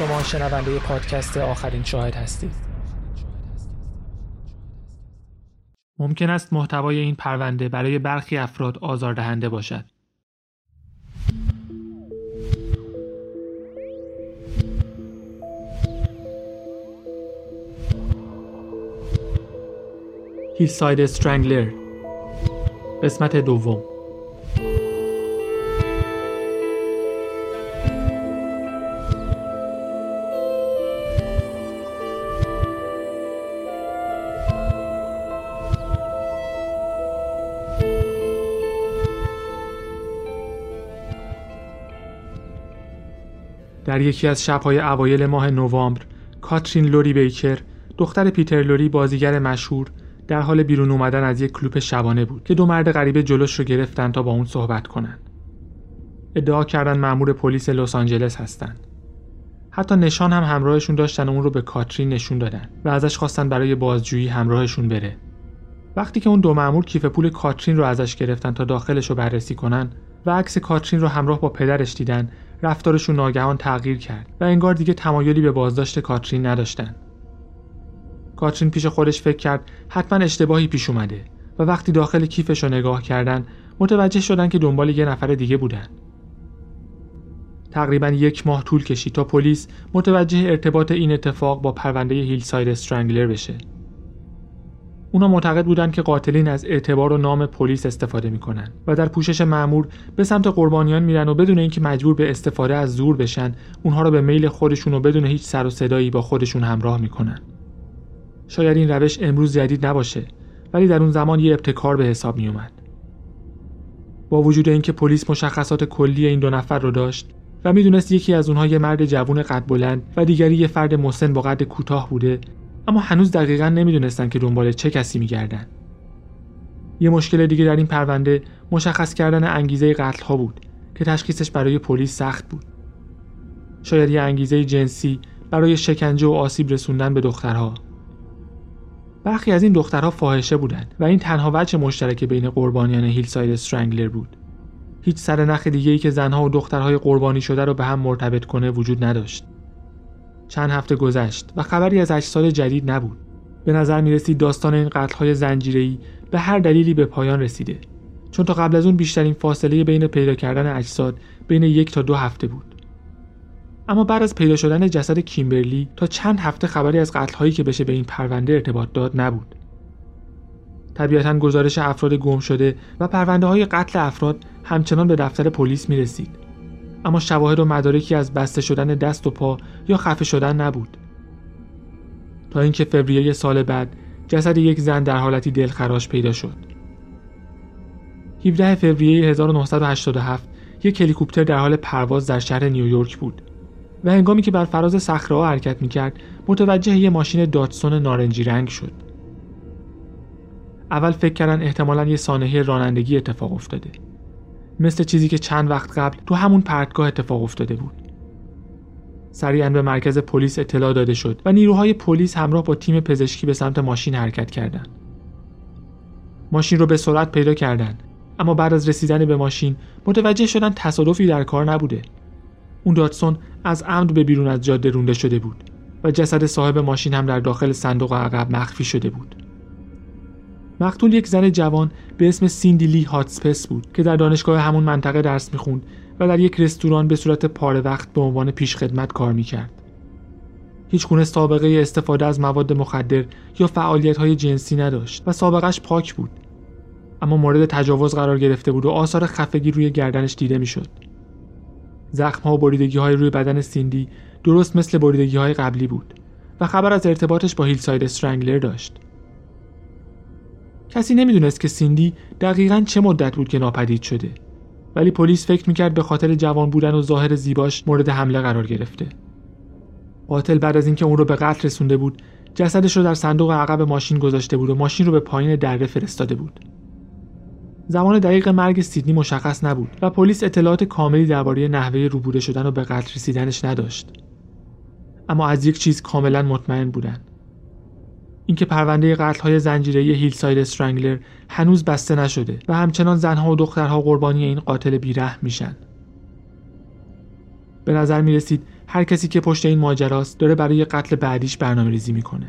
شما شنونده پادکست آخرین شاهد هستید. ممکن است محتوای این پرونده برای برخی افراد آزاردهنده باشد. هیلساید استرنگلر قسمت دوم در یکی از شبهای اوایل ماه نوامبر کاترین لوری بیکر دختر پیتر لوری بازیگر مشهور در حال بیرون اومدن از یک کلوپ شبانه بود که دو مرد غریبه جلوش رو گرفتن تا با اون صحبت کنن. ادعا کردن مأمور پلیس لس آنجلس هستن. حتی نشان هم همراهشون داشتن و اون رو به کاترین نشون دادن و ازش خواستن برای بازجویی همراهشون بره. وقتی که اون دو مأمور کیف پول کاترین رو ازش گرفتن تا داخلش رو بررسی کنن و عکس کاترین رو همراه با پدرش دیدن رفتارشون ناگهان تغییر کرد و انگار دیگه تمایلی به بازداشت کاترین نداشتن. کاترین پیش خودش فکر کرد حتما اشتباهی پیش اومده و وقتی داخل کیفش رو نگاه کردن متوجه شدن که دنبال یه نفر دیگه بودن. تقریبا یک ماه طول کشید تا پلیس متوجه ارتباط این اتفاق با پرونده هیل ساید استرنگلر بشه. اونا معتقد بودند که قاتلین از اعتبار و نام پلیس استفاده می‌کنن و در پوشش معمور به سمت قربانیان میرن و بدون اینکه مجبور به استفاده از زور بشن اونها رو به میل خودشون و بدون هیچ سر و صدایی با خودشون همراه می‌کنن. شاید این روش امروز جدید نباشه ولی در اون زمان یه ابتکار به حساب میومد با وجود اینکه پلیس مشخصات کلی این دو نفر رو داشت و می‌دونست یکی از اونها یه مرد جوون قد بلند و دیگری یه فرد مسن با قد کوتاه بوده اما هنوز دقیقا نمی‌دونستن که دنبال چه کسی میگردن. یه مشکل دیگه در این پرونده مشخص کردن انگیزه قتل ها بود که تشخیصش برای پلیس سخت بود. شاید یه انگیزه جنسی برای شکنجه و آسیب رسوندن به دخترها. برخی از این دخترها فاحشه بودند و این تنها وجه مشترک بین قربانیان هیلساید استرنگلر بود. هیچ سر نخ که زنها و دخترهای قربانی شده رو به هم مرتبط کنه وجود نداشت. چند هفته گذشت و خبری از اجساد جدید نبود. به نظر می رسید داستان این قتل‌های زنجیره‌ای به هر دلیلی به پایان رسیده چون تا قبل از اون بیشترین فاصله بین پیدا کردن اجساد بین یک تا دو هفته بود. اما بعد از پیدا شدن جسد کیمبرلی تا چند هفته خبری از قتل‌هایی که بشه به این پرونده ارتباط داد نبود. طبیعتا گزارش افراد گم شده و پرونده های قتل افراد همچنان به دفتر پلیس می رسید. اما شواهد و مدارکی از بسته شدن دست و پا یا خفه شدن نبود. تا اینکه فوریه سال بعد جسد یک زن در حالتی دلخراش پیدا شد. 17 فوریه 1987 یک هلیکوپتر در حال پرواز در شهر نیویورک بود و هنگامی که بر فراز صخره حرکت می‌کرد متوجه یه ماشین داتسون نارنجی رنگ شد. اول فکر کردن احتمالا یه سانحه رانندگی اتفاق افتاده. مثل چیزی که چند وقت قبل تو همون پرتگاه اتفاق افتاده بود. سریعا به مرکز پلیس اطلاع داده شد و نیروهای پلیس همراه با تیم پزشکی به سمت ماشین حرکت کردند. ماشین رو به سرعت پیدا کردند اما بعد از رسیدن به ماشین متوجه شدن تصادفی در کار نبوده. اون داتسون از عمد به بیرون از جاده رونده شده بود و جسد صاحب ماشین هم در داخل صندوق عقب مخفی شده بود. مقتول یک زن جوان به اسم سیندی لی هاتسپس بود که در دانشگاه همون منطقه درس می‌خوند و در یک رستوران به صورت پاره وقت به عنوان پیشخدمت کار می‌کرد. هیچ گونه سابقه استفاده از مواد مخدر یا فعالیت های جنسی نداشت و سابقش پاک بود. اما مورد تجاوز قرار گرفته بود و آثار خفگی روی گردنش دیده می‌شد. زخم ها و بریدگی های روی بدن سیندی درست مثل بریدگی های قبلی بود و خبر از ارتباطش با هیلساید استرنگلر داشت. کسی نمی‌دونست که سیندی دقیقا چه مدت بود که ناپدید شده. ولی پلیس فکر می‌کرد به خاطر جوان بودن و ظاهر زیباش مورد حمله قرار گرفته. قاتل بعد از اینکه اون رو به قتل رسونده بود جسدش رو در صندوق عقب ماشین گذاشته بود و ماشین رو به پایین دره فرستاده بود. زمان دقیق مرگ سیدنی مشخص نبود و پلیس اطلاعات کاملی درباره نحوه روبوده شدن و به قتل رسیدنش نداشت. اما از یک چیز کاملا مطمئن بودند اینکه پرونده قتل های زنجیره هیلساید استرنگلر هنوز بسته نشده و همچنان زنها و دخترها قربانی این قاتل بیره میشن. به نظر می رسید هر کسی که پشت این ماجراست داره برای قتل بعدیش برنامه ریزی می‌کنه.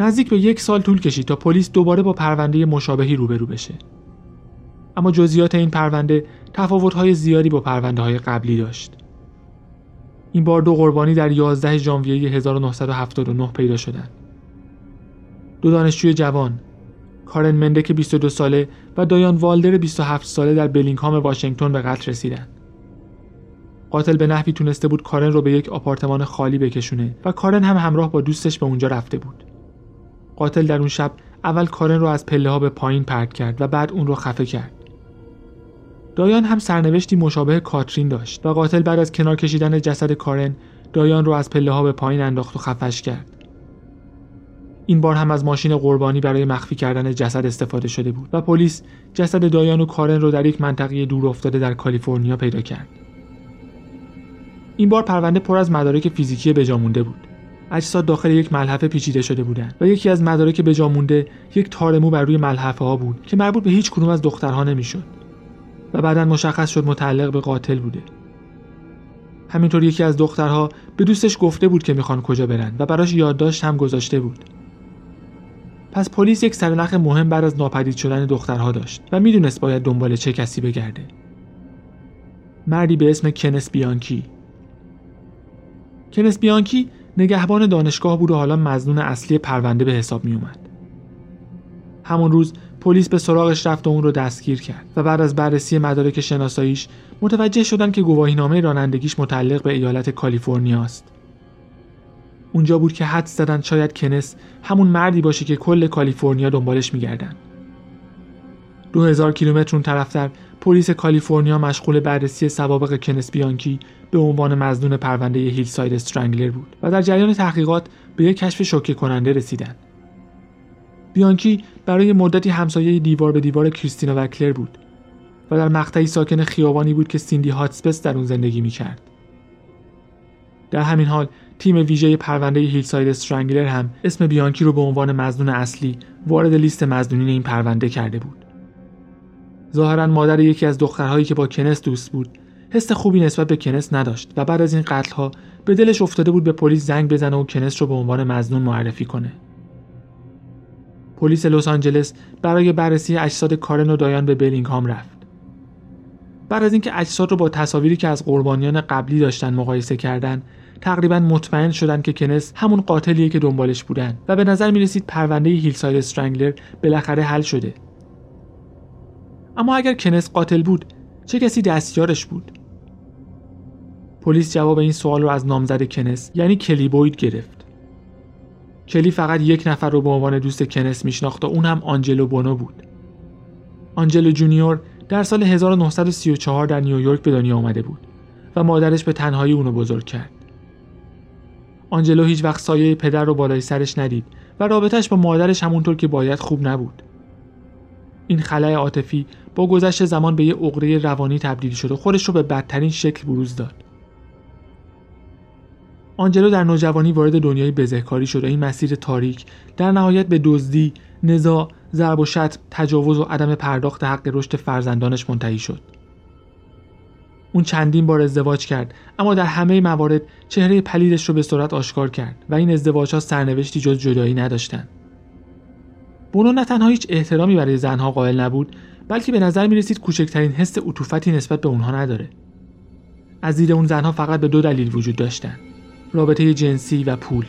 نزدیک به یک سال طول کشید تا پلیس دوباره با پرونده مشابهی روبرو بشه. اما جزئیات این پرونده تفاوت‌های زیادی با پرونده های قبلی داشت. این بار دو قربانی در 11 ژانویه 1979 پیدا شدند. دو دانشجوی جوان کارن مندک 22 ساله و دایان والدر 27 ساله در بلینگهام واشنگتن به قتل رسیدند. قاتل به نحوی تونسته بود کارن رو به یک آپارتمان خالی بکشونه و کارن هم همراه با دوستش به اونجا رفته بود. قاتل در اون شب اول کارن رو از پله ها به پایین پرت کرد و بعد اون رو خفه کرد. دایان هم سرنوشتی مشابه کاترین داشت و قاتل بعد از کنار کشیدن جسد کارن دایان رو از پله ها به پایین انداخت و خفش کرد. این بار هم از ماشین قربانی برای مخفی کردن جسد استفاده شده بود و پلیس جسد دایان و کارن رو در یک منطقه دور افتاده در کالیفرنیا پیدا کرد. این بار پرونده پر از مدارک فیزیکی بجامونده بود. اجساد داخل یک ملحفه پیچیده شده بودند و یکی از مدارک بجامونده یک تارمو بر روی ملحفه ها بود که مربوط به هیچ کدوم از دخترها نمی‌شد و بعدا مشخص شد متعلق به قاتل بوده. همینطور یکی از دخترها به دوستش گفته بود که می‌خوان کجا برن و براش یادداشت هم گذاشته بود. پس پلیس یک سرنخ مهم بعد از ناپدید شدن دخترها داشت و می‌دونست باید دنبال چه کسی بگرده. مردی به اسم کنس بیانکی کنس بیانکی نگهبان دانشگاه بود و حالا مزنون اصلی پرونده به حساب می اومد. همون روز پلیس به سراغش رفت و اون رو دستگیر کرد و بعد از بررسی مدارک شناساییش متوجه شدن که گواهینامه رانندگیش متعلق به ایالت کالیفرنیا است. اونجا بود که حد زدن شاید کنس همون مردی باشه که کل کالیفرنیا دنبالش میگردن. دو هزار کیلومتر اون طرفتر پلیس کالیفرنیا مشغول بررسی سوابق کنس بیانکی به عنوان مظنون پرونده Hillside Strangler بود و در جریان تحقیقات به یک کشف شوکه کننده رسیدن. بیانکی برای مدتی همسایه دیوار به دیوار کریستینا وکلر بود و در مقطعی ساکن خیابانی بود که سیندی هاتسپس در اون زندگی می‌کرد. در همین حال تیم ویژه پرونده Hillside Strangler هم اسم بیانکی رو به عنوان مظنون اصلی وارد لیست مظنونین این پرونده کرده بود. ظاهرا مادر یکی از دخترهایی که با کنس دوست بود حس خوبی نسبت به کنس نداشت و بعد از این قتلها به دلش افتاده بود به پلیس زنگ بزنه و کنس رو به عنوان مزنون معرفی کنه. پلیس لس آنجلس برای بررسی اجساد کارن و دایان به بلینگهام رفت. بعد از اینکه اجساد رو با تصاویری که از قربانیان قبلی داشتن مقایسه کردن تقریبا مطمئن شدن که کنس همون قاتلیه که دنبالش بودن و به نظر می رسید پرونده هیلساید استرنگلر بالاخره حل شده. اما اگر کنس قاتل بود چه کسی دستیارش بود؟ پلیس جواب این سوال رو از نامزد کنس یعنی کلی بوید گرفت. کلی فقط یک نفر رو به عنوان دوست کنس میشناخت و اون هم آنجلو بونو بود آنجلو جونیور در سال 1934 در نیویورک به دنیا آمده بود و مادرش به تنهایی اونو بزرگ کرد آنجلو هیچ وقت سایه پدر رو بالای سرش ندید و رابطش با مادرش همونطور که باید خوب نبود. این خلای عاطفی با گذشت زمان به یه عقده روانی تبدیل شد و خودش رو به بدترین شکل بروز داد. آنجلو در نوجوانی وارد دنیای بزهکاری شد و این مسیر تاریک در نهایت به دزدی، نزاع، ضرب و شتم، تجاوز و عدم پرداخت حق رشد فرزندانش منتهی شد. اون چندین بار ازدواج کرد اما در همه موارد چهره پلیدش رو به صورت آشکار کرد و این ازدواج ها سرنوشتی جز جدایی نداشتند. بونو نه تنها هیچ احترامی برای زنها قائل نبود بلکه به نظر می رسید کوچکترین حس عطوفتی نسبت به اونها نداره. از دید اون زنها فقط به دو دلیل وجود داشتن. رابطه جنسی و پول.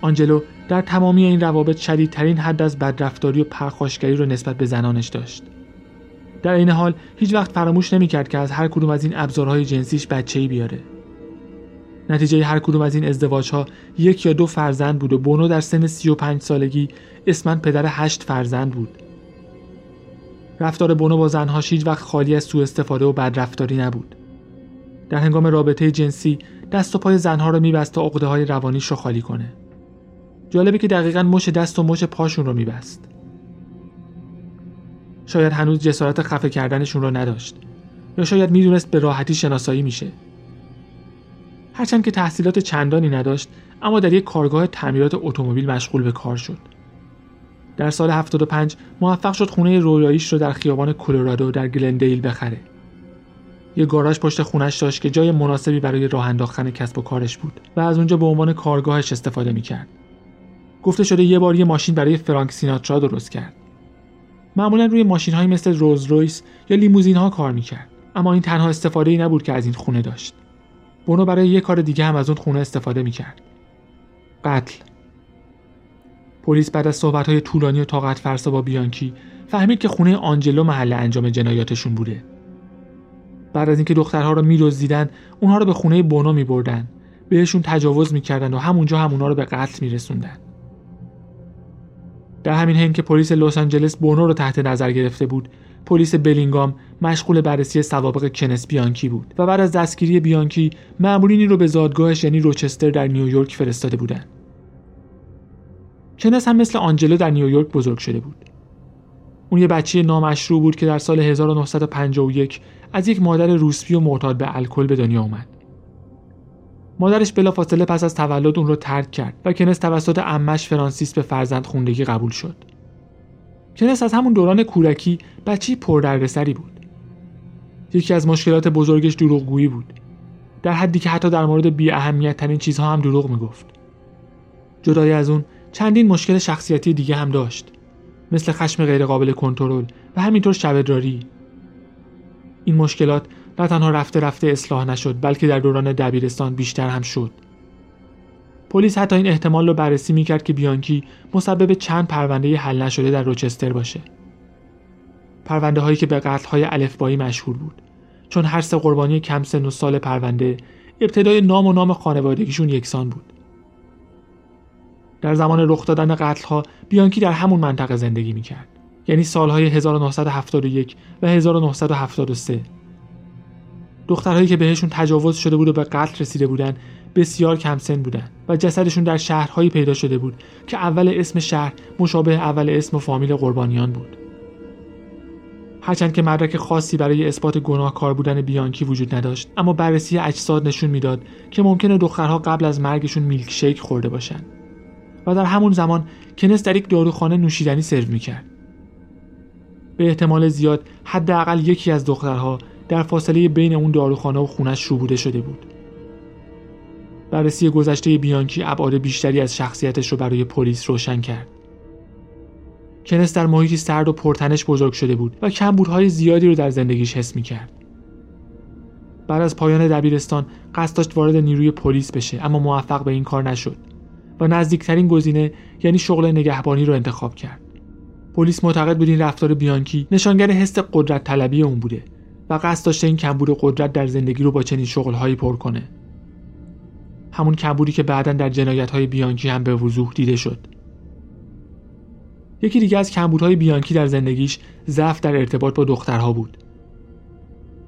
آنجلو در تمامی این روابط شدیدترین حد از بدرفتاری و پرخاشگری رو نسبت به زنانش داشت. در این حال هیچ وقت فراموش نمی‌کرد که از هر کدوم از این ابزارهای جنسیش ای بیاره. نتیجه هر کدوم از این ازدواج ها یک یا دو فرزند بود و بونو در سن 35 سالگی اسمن پدر هشت فرزند بود. رفتار بونو با زنهاش هیچ وقت خالی از سوء استفاده و بدرفتاری نبود. در هنگام رابطه جنسی دست و پای زنها رو میبست تا عقده های روانیش رو خالی کنه. جالبه که دقیقا مش دست و مش پاشون رو میبست. شاید هنوز جسارت خفه کردنشون رو نداشت یا شاید می‌دونست به راحتی شناسایی میشه هرچند که تحصیلات چندانی نداشت اما در یک کارگاه تعمیرات اتومبیل مشغول به کار شد در سال 75 موفق شد خونه رویاییش رو در خیابان کلرادو در گلندیل بخره یه گاراژ پشت خونش داشت که جای مناسبی برای راه انداختن کسب و کارش بود و از اونجا به عنوان کارگاهش استفاده می‌کرد. گفته شده یه بار یه ماشین برای فرانک سیناترا درست کرد. معمولا روی ماشین های مثل روز رویس یا لیموزین ها کار می‌کرد اما این تنها استفاده ای نبود که از این خونه داشت. بونو برای یه کار دیگه هم از اون خونه استفاده می‌کرد. قتل پلیس بعد از های طولانی و طاقت فرسا با بیانکی فهمید که خونه آنجلو محل انجام جنایاتشون بوده. بعد از اینکه دخترها رو میدزدیدن اونها رو به خونه بونو میبردن. بهشون تجاوز می‌کردن و همونجا هم اونها رو به قتل میرسوندن. در همین حین که پلیس لس آنجلس بونو رو تحت نظر گرفته بود پلیس بلینگام مشغول بررسی سوابق کنس بیانکی بود و بعد از دستگیری بیانکی مأمورینی رو به زادگاهش یعنی روچستر در نیویورک فرستاده بودند. کنس هم مثل آنجلو در نیویورک بزرگ شده بود. اون یه بچه نامشروع بود که در سال 1951 از یک مادر روسپی و معتاد به الکل به دنیا اومد. مادرش بلافاصله پس از تولد اون رو ترک کرد و کنس توسط امش فرانسیس به فرزند خوندگی قبول شد. کنس از همون دوران کودکی بچی پردردسری بود. یکی از مشکلات بزرگش دروغگویی بود. در حدی که حتی در مورد بی اهمیت ترین چیزها هم دروغ می‌گفت. جدای از اون چندین مشکل شخصیتی دیگه هم داشت. مثل خشم غیرقابل کنترل و همینطور شبدراری این مشکلات نه تنها رفته رفته اصلاح نشد بلکه در دوران دبیرستان بیشتر هم شد. پلیس حتی این احتمال رو بررسی می‌کرد که بیانکی مسبب چند پرونده حل نشده در روچستر باشه. پرونده هایی که به قتل های الفبایی مشهور بود. چون هر سه قربانی کم سن و سال پرونده ابتدای نام و نام خانوادگیشون یکسان بود. در زمان رخ دادن قتل ها بیانکی در همون منطقه زندگی می‌کرد. یعنی سالهای 1971 و 1973 دخترهایی که بهشون تجاوز شده بود و به قتل رسیده بودن بسیار کم سن بودن و جسدشون در شهرهایی پیدا شده بود که اول اسم شهر مشابه اول اسم و فامیل قربانیان بود. هرچند که مدرک خاصی برای اثبات گناهکار بودن بیانکی وجود نداشت اما بررسی اجساد نشون می‌داد که ممکنه دخترها قبل از مرگشون میلک شیک خورده باشند. و در همون زمان کنس در یک داروخانه نوشیدنی سرو می‌کرد. به احتمال زیاد حداقل یکی از دخترها در فاصله بین اون داروخانه و خونش شروع شده بود. بررسی گذشته بیانکی ابعاد بیشتری از شخصیتش رو برای پلیس روشن کرد. کنس در محیطی سرد و پرتنش بزرگ شده بود و کمبودهای زیادی رو در زندگیش حس می‌کرد. بعد از پایان دبیرستان قصد داشت وارد نیروی پلیس بشه اما موفق به این کار نشد و نزدیکترین گزینه یعنی شغل نگهبانی رو انتخاب کرد. پلیس معتقد بود این رفتار بیانکی نشانگر حس قدرت طلبی اون بوده و قصد داشته این کمبود قدرت در زندگی رو با چنین شغلهایی پر کنه. همون کمبودی که بعدا در جنایت های بیانکی هم به وضوح دیده شد. یکی دیگه از کمبودهای بیانکی در زندگیش ضعف در ارتباط با دخترها بود.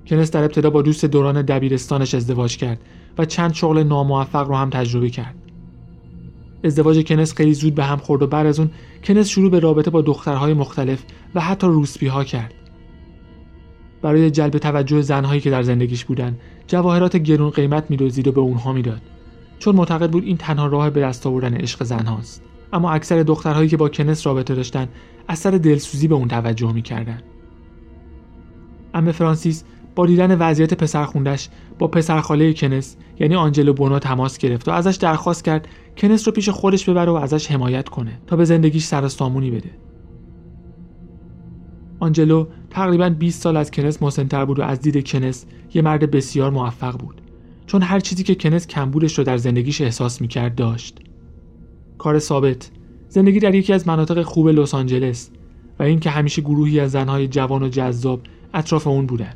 کنس در ابتدا با دوست دوران دبیرستانش ازدواج کرد و چند شغل ناموفق رو هم تجربه کرد. ازدواج کنس خیلی زود به هم خورد و بعد از اون کنس شروع به رابطه با دخترهای مختلف و حتی روسپی ها کرد. برای جلب توجه زنهایی که در زندگیش بودن جواهرات گرون قیمت میدزدید و به اونها می‌داد. چون معتقد بود این تنها راه به دست آوردن عشق زنهاست. اما اکثر دخترهایی که با کنس رابطه داشتن از سر دلسوزی به اون توجه می‌کردن. اما فرانسیس با دیدن وضعیت پسرخوندش با پسرخاله کنس یعنی آنجلو بونا تماس گرفت و ازش درخواست کرد کنس رو پیش خودش ببره و ازش حمایت کنه تا به زندگیش سر سامونی بده. آنجلو تقریبا 20 سال از کنس مسنتر بود و از دید کنس یه مرد بسیار موفق بود. چون هر چیزی که کنس کمبودش رو در زندگیش احساس می‌کرد داشت. کار ثابت. زندگی در یکی از مناطق خوب لس آنجلس و اینکه همیشه گروهی از زنهای جوان و جذاب اطراف اون بودن.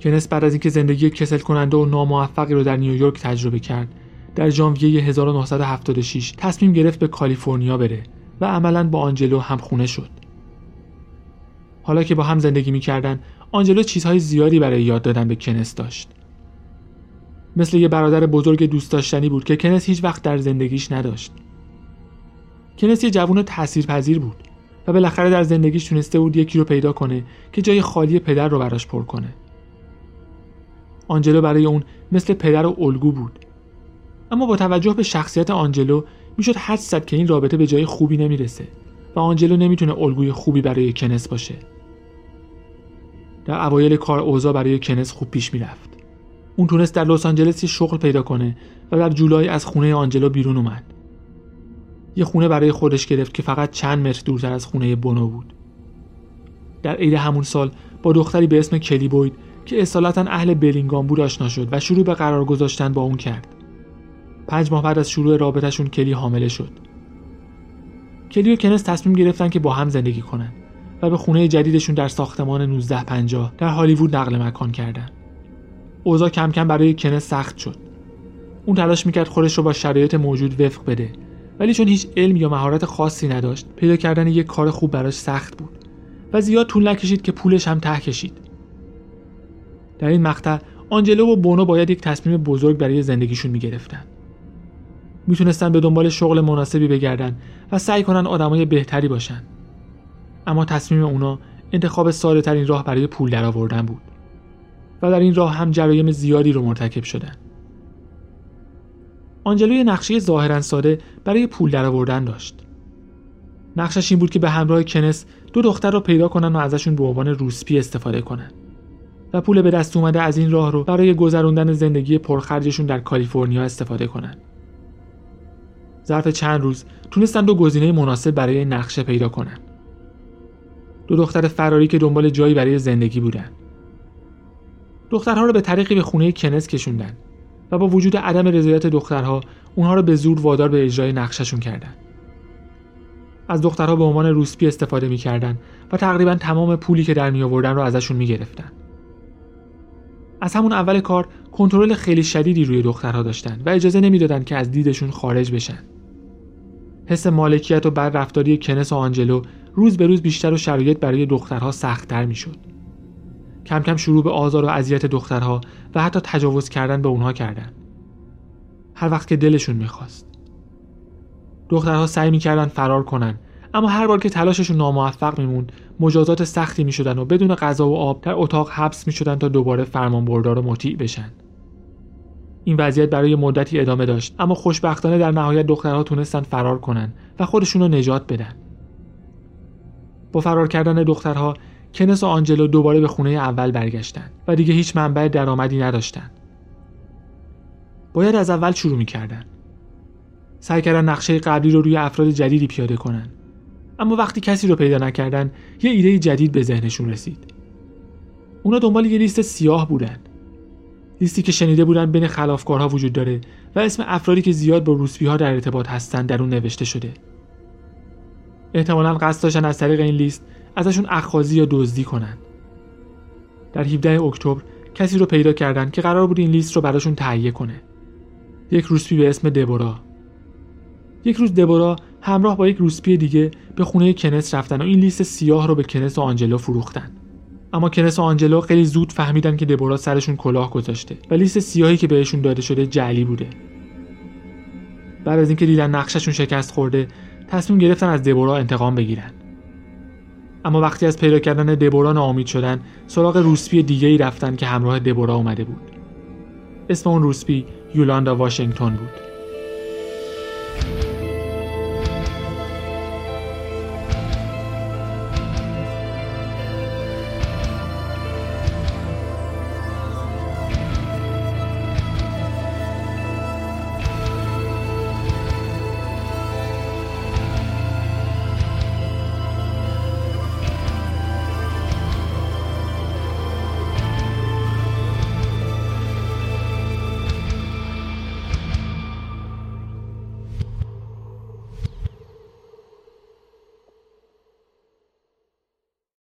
کنس بعد از اینکه زندگی کسل کننده و ناموفقی رو در نیویورک تجربه کرد در ژانویه 1976 تصمیم گرفت به کالیفرنیا بره و عملا با آنجلو هم خونه شد. حالا که با هم زندگی می‌کردن آنجلو چیزهای زیادی برای یاد دادن به کنس داشت. مثل یه برادر بزرگ دوست داشتنی بود که کنس هیچ وقت در زندگیش نداشت. کنس یه جوون تاثیرپذیر بود و بالاخره در زندگیش تونسته بود یکی رو پیدا کنه که جای خالی پدر رو براش پر کنه. آنجلو برای اون مثل پدر و الگو بود. اما با توجه به شخصیت آنجلو می‌شد حد زد که این رابطه به جای خوبی نمی‌رسه و آنجلو نمی‌تونه الگوی خوبی برای کنس باشه. در اوایل کار اوضاع برای کنس خوب پیش می‌رفت. اون تونست در لس آنجلس شغل پیدا کنه و در جولای از خونه آنجلو بیرون اومد. یه خونه برای خودش گرفت که فقط چند متر دورتر از خونه بونو بود. در عید همون سال با دختری به اسم کلی بوید که اصالتا اهل بلینگام بود آشنا شد و شروع به قرار گذاشتن با اون کرد پنج ماه بعد از شروع رابطهشون کلی حامله شد کلی و کنس تصمیم گرفتن که با هم زندگی کنن و به خونه جدیدشون در ساختمان 1950 در هالیوود نقل مکان کردن. اوضاع کم کم برای کنس سخت شد. اون تلاش می‌کرد خودش رو با شرایط موجود وفق بده ولی چون هیچ علم یا مهارت خاصی نداشت پیدا کردن یک کار خوب براش سخت بود و زیاد طول نکشید که پولش هم ته کشید. در این مقطع آنجلو و بونو باید یک تصمیم بزرگ برای زندگیشون می‌گرفتن. می‌تونستن به دنبال شغل مناسبی بگردن و سعی کنن آدمای بهتری باشن. اما تصمیم اونا انتخاب ساده ترین راه برای پول درآوردن بود و در این راه هم جرایم زیادی رو مرتکب شدن. آنجلو نقشه ظاهرا ساده برای پول درآوردن داشت. نقشش این بود که به همراه کنس دو دختر رو پیدا کنن و ازشون به عنوان روسپی استفاده کنن و پول به دست اومده از این راه رو برای گذروندن زندگی پرخرجشون در کالیفرنیا استفاده کنن. ظرف چند روز تونستن دو گزینه مناسب برای نقشه پیدا کنن. دو دختر فراری که دنبال جایی برای زندگی بودن. دخترها رو به طریقی به خونه کنس کشوندن و با وجود عدم رضایت دخترها اونها رو به زور وادار به اجرای نقششون کردن. از دخترها به عنوان روسپی استفاده می‌کردن و تقریبا تمام پولی که در می آوردن رو ازشون می‌گرفتن. از همون اول کار کنترل خیلی شدیدی روی دخترها داشتن و اجازه نمی‌دادند که از دیدشون خارج بشن. حس مالکیت و رفتاری کنس و آنجلو روز به روز بیشتر و شرایط برای دخترها سختتر می‌شد. کم کم شروع به آزار و اذیت دخترها و حتی تجاوز کردن به اونها کردن. هر وقت که دلشون می‌خواست. دخترها سعی می‌کردن فرار کنن اما هر بار که تلاششون ناموفق میموند مجازات سختی می‌شدن و بدون غذا و آب در اتاق حبس می‌شدن تا دوباره فرمانبردار و مطیع بشن. این وضعیت برای مدتی ادامه داشت اما خوشبختانه در نهایت دخترها تونستن فرار کنن و خودشون رو نجات بدن. با فرار کردن دخترها کنس و آنجلو دوباره به خونه اول برگشتن و دیگه هیچ منبع درآمدی نداشتن. باید از اول شروع می‌کردن. سعی کردن نقشه قبلی رو روی افراد جدیدی پیاده کنن. اما وقتی کسی رو پیدا نکردن یه ایده جدید به ذهنشون رسید. اونا دنبال یه لیست سیاه بودن. لیستی که شنیده بودن بین خلافکارها وجود داره و اسم افرادی که زیاد با روسپی ها در ارتباط هستن در اون نوشته شده. احتمالا قصد داشتن از طریق این لیست ازشون اخخازی یا دزدی کنن. در 17 اکتبر کسی رو پیدا کردن که قرار بود این لیست رو براشون تهیه کنه. یک روسپی به اسم دبورا. یک روز دبورا همراه با یک روسپی دیگه به خونه کنس رفتن و این لیست سیاه رو به کنس و آنجلو فروختن. اما کنس و آنجلو خیلی زود فهمیدن که دبورا سرشون کلاه گذاشته و لیست سیاهی که بهشون داده شده جعلی بوده. بعد از اینکه دیدن نقششون شکست خورده تصمیم گرفتن از دبورا انتقام بگیرن. اما وقتی از پیدا کردن دبورا ناامید شدن سراغ روسپی دیگه ای رفتن که همراه دبورا اومده بود. اسم اون روسپی یولاندا واشنگتن بود.